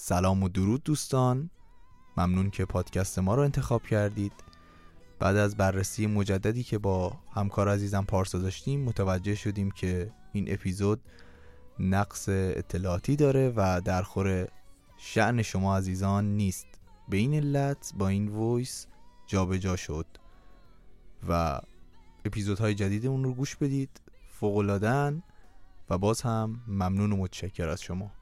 سلام و درود دوستان. ممنون که پادکست ما رو انتخاب کردید. بعد از بررسی مجددی که با همکار عزیزم پارسا داشتیم متوجه شدیم که این اپیزود نقص اطلاعاتی داره و در خور شعن شما عزیزان نیست. به این علت با این وایس جابجا شد و اپیزودهای جدیدمون رو گوش بدید فوقلادن و باز هم ممنون و متشکر از شما.